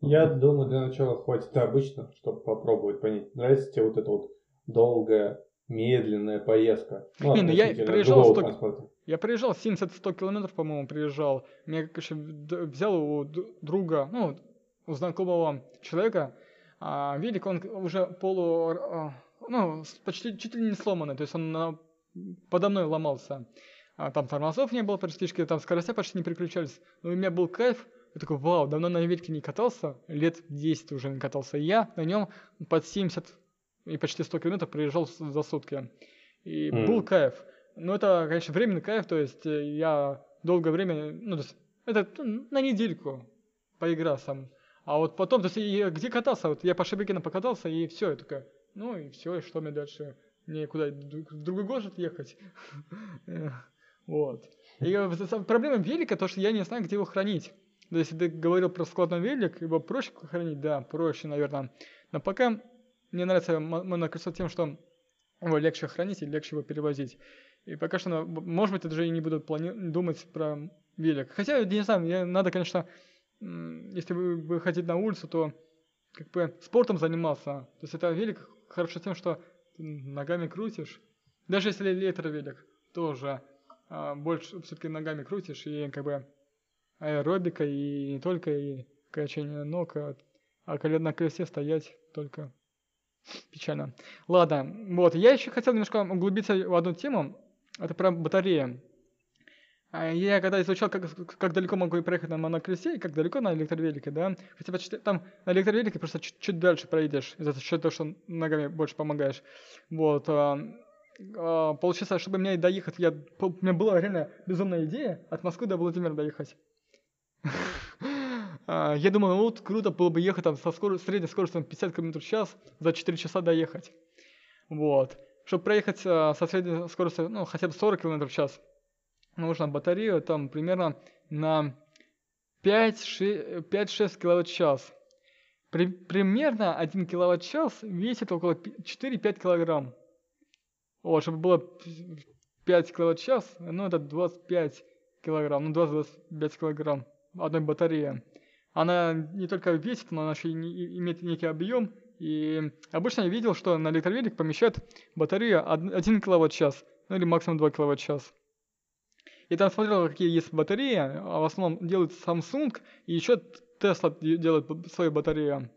Я думаю, для начала хватит обычно, чтобы попробовать понять, нравится тебе вот это вот долгая медленная поездка. Ну, не, ну я приезжал 100... Я приезжал 70-100 километров, по-моему, приезжал. Меня, конечно, взял у друга, ну, у знакомого человека, а велик, он уже полу, а, ну, почти чуть ли не сломанный, то есть он на, подо мной ломался. А там тормозов не было практически, там скоростя почти не переключались. Но у меня был кайф, я такой, вау, давно на велике не катался, лет 10 уже не катался. И я на нем под 70 и почти 100 километров проезжал за сутки. И mm. был кайф. Ну, это, конечно, временный кайф, то есть э, я долгое время, ну, то есть это ну, на недельку поиграл сам. А вот потом, то есть я где катался, вот я по Шебекину покатался, и все, я такая, ну и все, и что мне дальше? Мне куда, в другой город ехать? (laughs) Вот. И проблема велика, то, что я не знаю, где его хранить. То есть, ты говорил про складной велик, его проще хранить, да, проще, наверное. Но пока мне нравится моноколесо тем, что его легче хранить и легче его перевозить. И пока что, может быть, даже и не буду плани- думать про велик. Хотя, не знаю, мне надо, конечно, если вы, вы хотите на улицу, то как бы спортом заниматься. То есть это велик хорошо тем, что ты ногами крутишь. Даже если электровелик, тоже а, больше все-таки ногами крутишь и как бы аэробика и не только и качание ног, а, а на колесе стоять только печально. Ладно, вот, я еще хотел немножко углубиться в одну тему, это про батареи. А я когда изучал, как, как далеко могу проехать на моноколесе и как далеко на электровелике, да, хотя бы там на электровелике просто чуть, чуть дальше проедешь, из-за того, что ногами больше помогаешь. Вот. А, а, получается, чтобы мне доехать, я, у меня была реально безумная идея от Москвы до Владимира доехать. (laughs) А, я думал, ну вот круто было бы ехать там со средней скоростью 50 км в час за 4 часа доехать. Вот. Чтобы проехать со средней скоростью, ну, хотя бы 40 км в час, нужно батарею там примерно на 5-6 кВт-час. При, примерно 1 кВт-час весит около 4-5 килограмм. Вот, чтобы было 5 кВт-час, ну это 25 килограмм, ну 20-25 килограмм одной батареи. Она не только весит, но она еще и имеет некий объем. И обычно я видел, что на электровелик помещают батарею 1 кВт-час, ну или максимум 2 кВт-час. И там смотрел, какие есть батареи, а в основном делают Samsung, и еще Tesla делает свою батарею.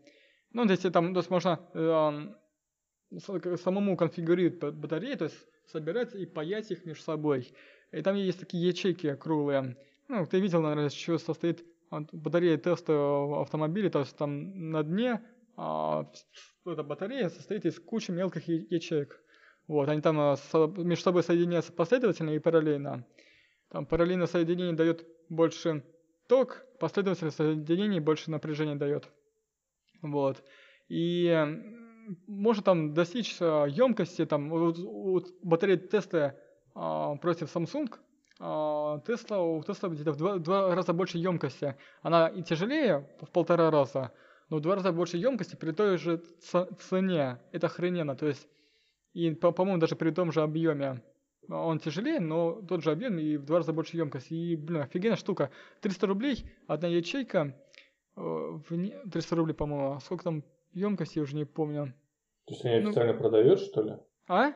Ну, то есть там то есть можно э, самому конфигурировать батареи, то есть собирать и паять их между собой. И там есть такие ячейки круглые. Ну, ты видел, наверное, из чего состоит батарея теста автомобиля, то есть там на дне а, эта батарея состоит из кучи мелких ячеек. Вот, они там а, между собой соединяются последовательно и параллельно. Там параллельное соединение дает больше ток, последовательное соединение больше напряжения дает. Вот. И можно там достичь емкости, там, вот, вот батарея Tesla а, против Samsung, а, Tesla, у Tesla где-то в два, два раза больше емкости. Она и тяжелее в полтора раза, но в два раза больше емкости при той же цене. Это охрененно. То есть, и, по-моему, даже при том же объеме. Он тяжелее, но тот же объем и в два раза больше емкости. И, блин, офигенная штука. 300 рублей, одна ячейка. 300 э, рублей, по-моему. А сколько там емкости, я уже не помню. То есть они ну, официально продают, что ли? А?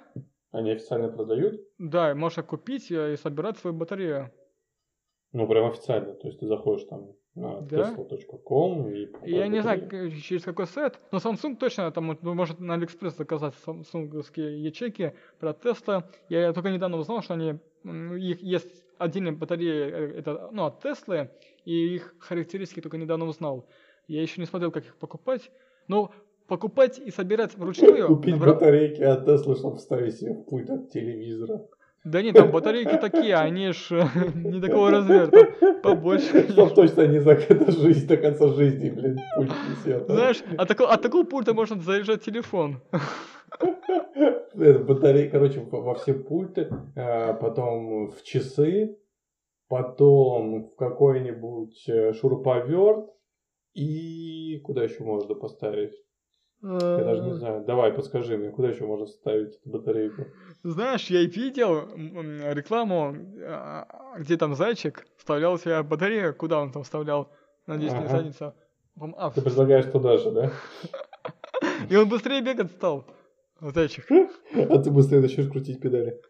Они официально продают? Да, можно купить и собирать свою батарею. Ну, прям официально. То есть ты заходишь там на да? tesla.com и... Я не знаю, через какой сайт, но Samsung точно, там ну, может на Алиэкспресс заказать самсунговские ячейки про Tesla. Я только недавно узнал, что они, их есть отдельные батареи, э, это, ну, от Tesla, и их характеристики только недавно узнал. Я еще не смотрел, как их покупать. Но покупать и собирать вручную... (laughs) Купить набра... батарейки от Tesla, чтобы вставить себе в пульт от телевизора. Да нет, там батарейки такие, они ж э, (laughs) не такого размера, там побольше. (laughs) Чтоб точно не за (laughs) это жизнь до конца жизни, блин, пульт несет. Знаешь, от такого, от такого пульта можно заряжать телефон. Батарейки, короче, во все пульты, а, потом в часы, потом в какой-нибудь э, шуруповерт, и куда еще можно поставить? Я даже не знаю. Давай, подскажи мне, куда еще можно ставить эту батарейку? Знаешь, я видел рекламу, а, где там зайчик вставлял себе батарею. Куда он там вставлял? Надеюсь, ага. не задница. А, Ты предлагаешь туда же, да? (laughs) И он быстрее бегать стал. Зайчик. (laughs) А ты быстрее начнешь крутить педали.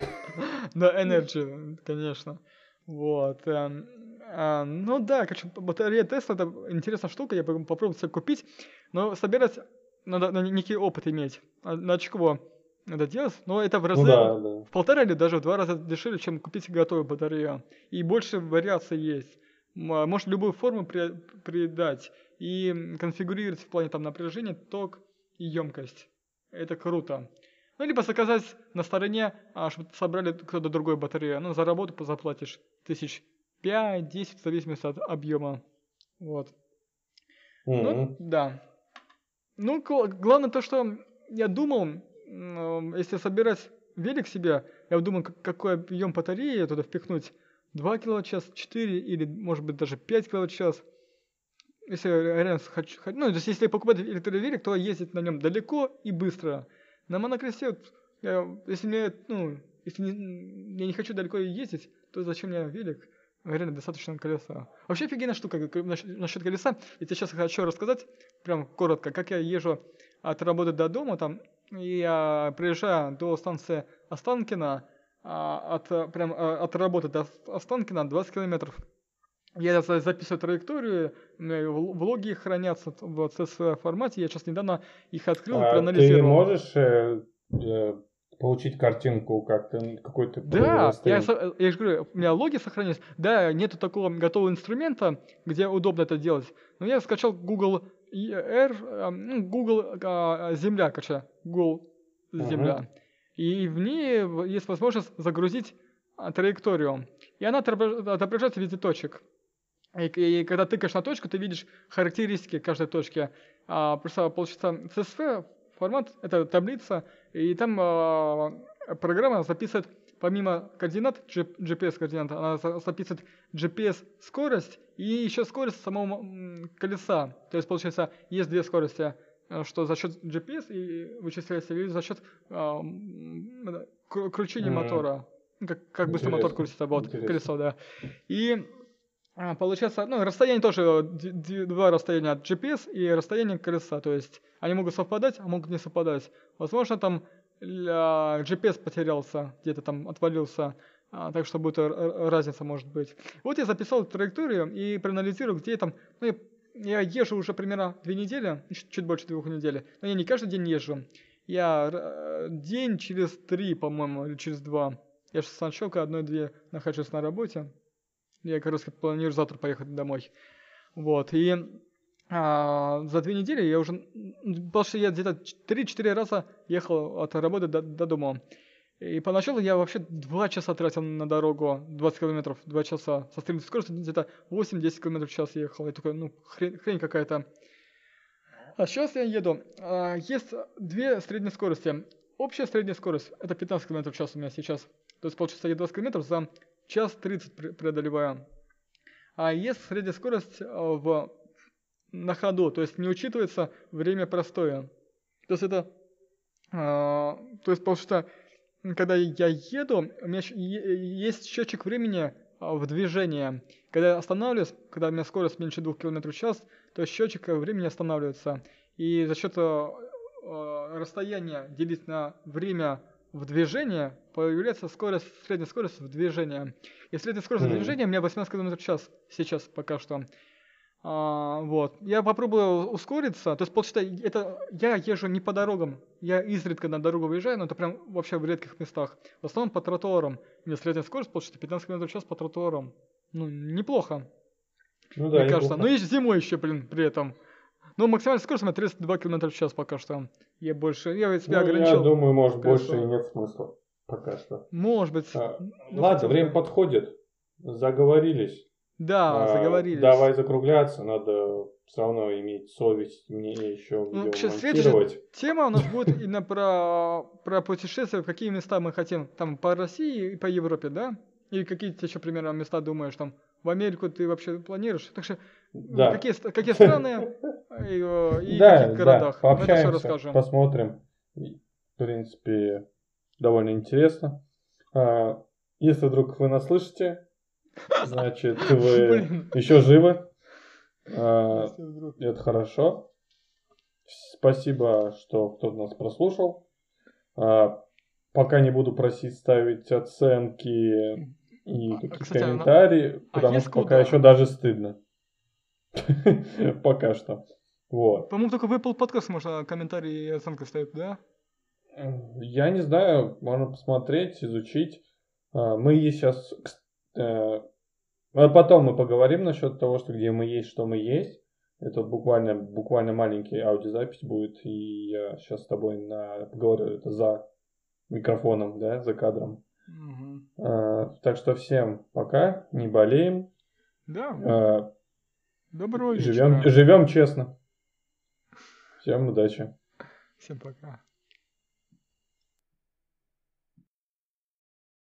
(laughs) Да, Energy, конечно. Вот. А, ну да, короче, батарея Tesla это интересная штука, я попробую себе купить, но собирать надо, надо некий опыт иметь. А, на чего это делать? Но это в разы, ну, да, да. в полтора или даже в два раза дешевле, чем купить готовую батарею. И больше вариаций есть. Может любую форму при, придать и конфигурировать в плане там напряжения, ток и емкость. Это круто. Ну, либо заказать на стороне, а, чтобы собрали кто-то другой батарею. Ну, за работу заплатишь тысяч пять-десять, в зависимости от объема. Вот. Мгм. Ну, да. Ну, гла- главное то, что я думал, если собирать велик себе, я думал, как- какой объем батареи туда впихнуть. 2 киловатт-час, 4 или, может быть, даже 5 киловатт-час. Если реально хочу, хо- ну, то есть, если покупать электровелик, то ездить на нем далеко и быстро. На монокресте, вот, я- если мне, ну, если не- я не хочу далеко ездить, то зачем мне велик? Реально достаточно колеса. Вообще офигенная штука как- насчет, насчет колеса. Я тебе сейчас хочу рассказать, прям коротко, как я езжу от работы до дома там, и я приезжаю до станции Останкино, а, от, прям, э, от работы до Останкино 20 километров. Я за- записываю траекторию, у меня вл- влоги хранятся в CSV формате, я сейчас недавно их открыл А ты проанализировал. можешь э, э, получить картинку, как ты, какой ты Да, я, со- я же говорю, у меня логи сохранились. Да, нету такого готового инструмента, где удобно это делать. Но я скачал Google ER, э, Google а, Земля, короче, Google Земля. И в ней есть возможность загрузить а, траекторию. И она отобра- отображается в виде точек. И, к- и когда тыкаешь на точку, ты видишь характеристики каждой точки. А, просто получится CSV формат, это таблица, и там а, программа записывает помимо координат, G- GPS координат, она за- записывает GPS скорость и еще скорость самого колеса. То есть получается есть две скорости, э, что за счет GPS и вычисляется или за счет кру- кручения Мгм. мотора. Ну, Как, как быстро мотор крутится, вот, интересно. колесо, да. И получается, ну, расстояние тоже, э, два расстояния от GPS и расстояние колеса, то есть они могут совпадать, а могут не совпадать. Возможно, там GPS потерялся, где-то там отвалился, а, так что будет р- разница может быть. Вот я записал траекторию и проанализировал, где там, ну, я, я езжу уже примерно две недели, чуть, чуть больше двух недель, но я не каждый день езжу. Я э, день через три, по-моему, или через два. Я же с одной-две нахожусь на работе. Я раз планирую завтра поехать домой. Вот, и а, за две недели я уже... м, Потому что я где-то 3-4 раза ехал от работы до, до дома. И поначалу я вообще 2 часа тратил на дорогу, 20 километров, 2 часа. Со средней скоростью где-то 8-10 километров в час ехал. Я такой, ну, хрень, хрень какая-то. А сейчас я еду. А, есть две средние скорости. Общая средняя скорость это 15 км в час у меня сейчас. То есть получается я 20 км за час 30 пре- преодолеваю. А есть средняя скорость а, в, на ходу, то есть не учитывается время простоя. То есть это, а, то есть получается, когда я еду, у меня есть счетчик времени а, в движении. Когда я останавливаюсь, когда у меня скорость меньше 2 км в час, то счетчик э, времени останавливается. И за счет э, э, расстояния делить на время в движении, появляется скорость, средняя скорость в движении. И средняя скорость Мгм. движения у меня 18 км в час сейчас пока что. А, вот. Я попробую ускориться. То есть, получается, это я езжу не по дорогам. Я изредка на дорогу выезжаю, но это прям вообще в редких местах. В основном по тротуарам. У меня средняя скорость, получается, 15 км в час по тротуарам. Ну, неплохо, Ну да, мне кажется. неплохо. Ну и зимой еще, блин, при этом. Но максимальная скорость у меня 32 км в час пока что. Я больше, я себя Ну, я ограничил. думаю, может, больше и нет смысла. Пока что. Может быть. А, Ну, Ладно, бы время подходит. Заговорились. Да, А, заговорились. Давай закругляться. Надо все равно иметь совесть мне еще Ну, сейчас. Тема у нас будет именно про, про путешествия, в какие места мы хотим. Там по России и по Европе, да? Или какие ты еще примерно места думаешь там? В Америку ты вообще планируешь? Так что Да. какие, какие страны и, э, и в каких городах? да, Мы это все пообщаемся, расскажем. посмотрим. В принципе, довольно интересно. А, Если вдруг вы нас слышите, значит, (laughs) вы еще живы. А. Это хорошо. Спасибо, что кто-то нас прослушал. А, Пока не буду просить ставить оценки и А, какие-то кстати, а комментарии, а потому есть что пока куда? еще даже стыдно. (laughs) Пока что. Вот. По-моему, только в Apple Podcast можно комментарии и оценка ставить, да? Я не знаю, можно посмотреть, изучить. А, Мы есть сейчас... А потом мы поговорим насчет того, что где мы есть, что мы есть. Это буквально, буквально маленький аудиозапись будет, и я сейчас с тобой на, поговорю это за микрофоном, да, за кадром. Мгм. А, так что всем пока, не болеем, Да, а, доброго живем, вечера. живем честно. Всем удачи. Всем пока.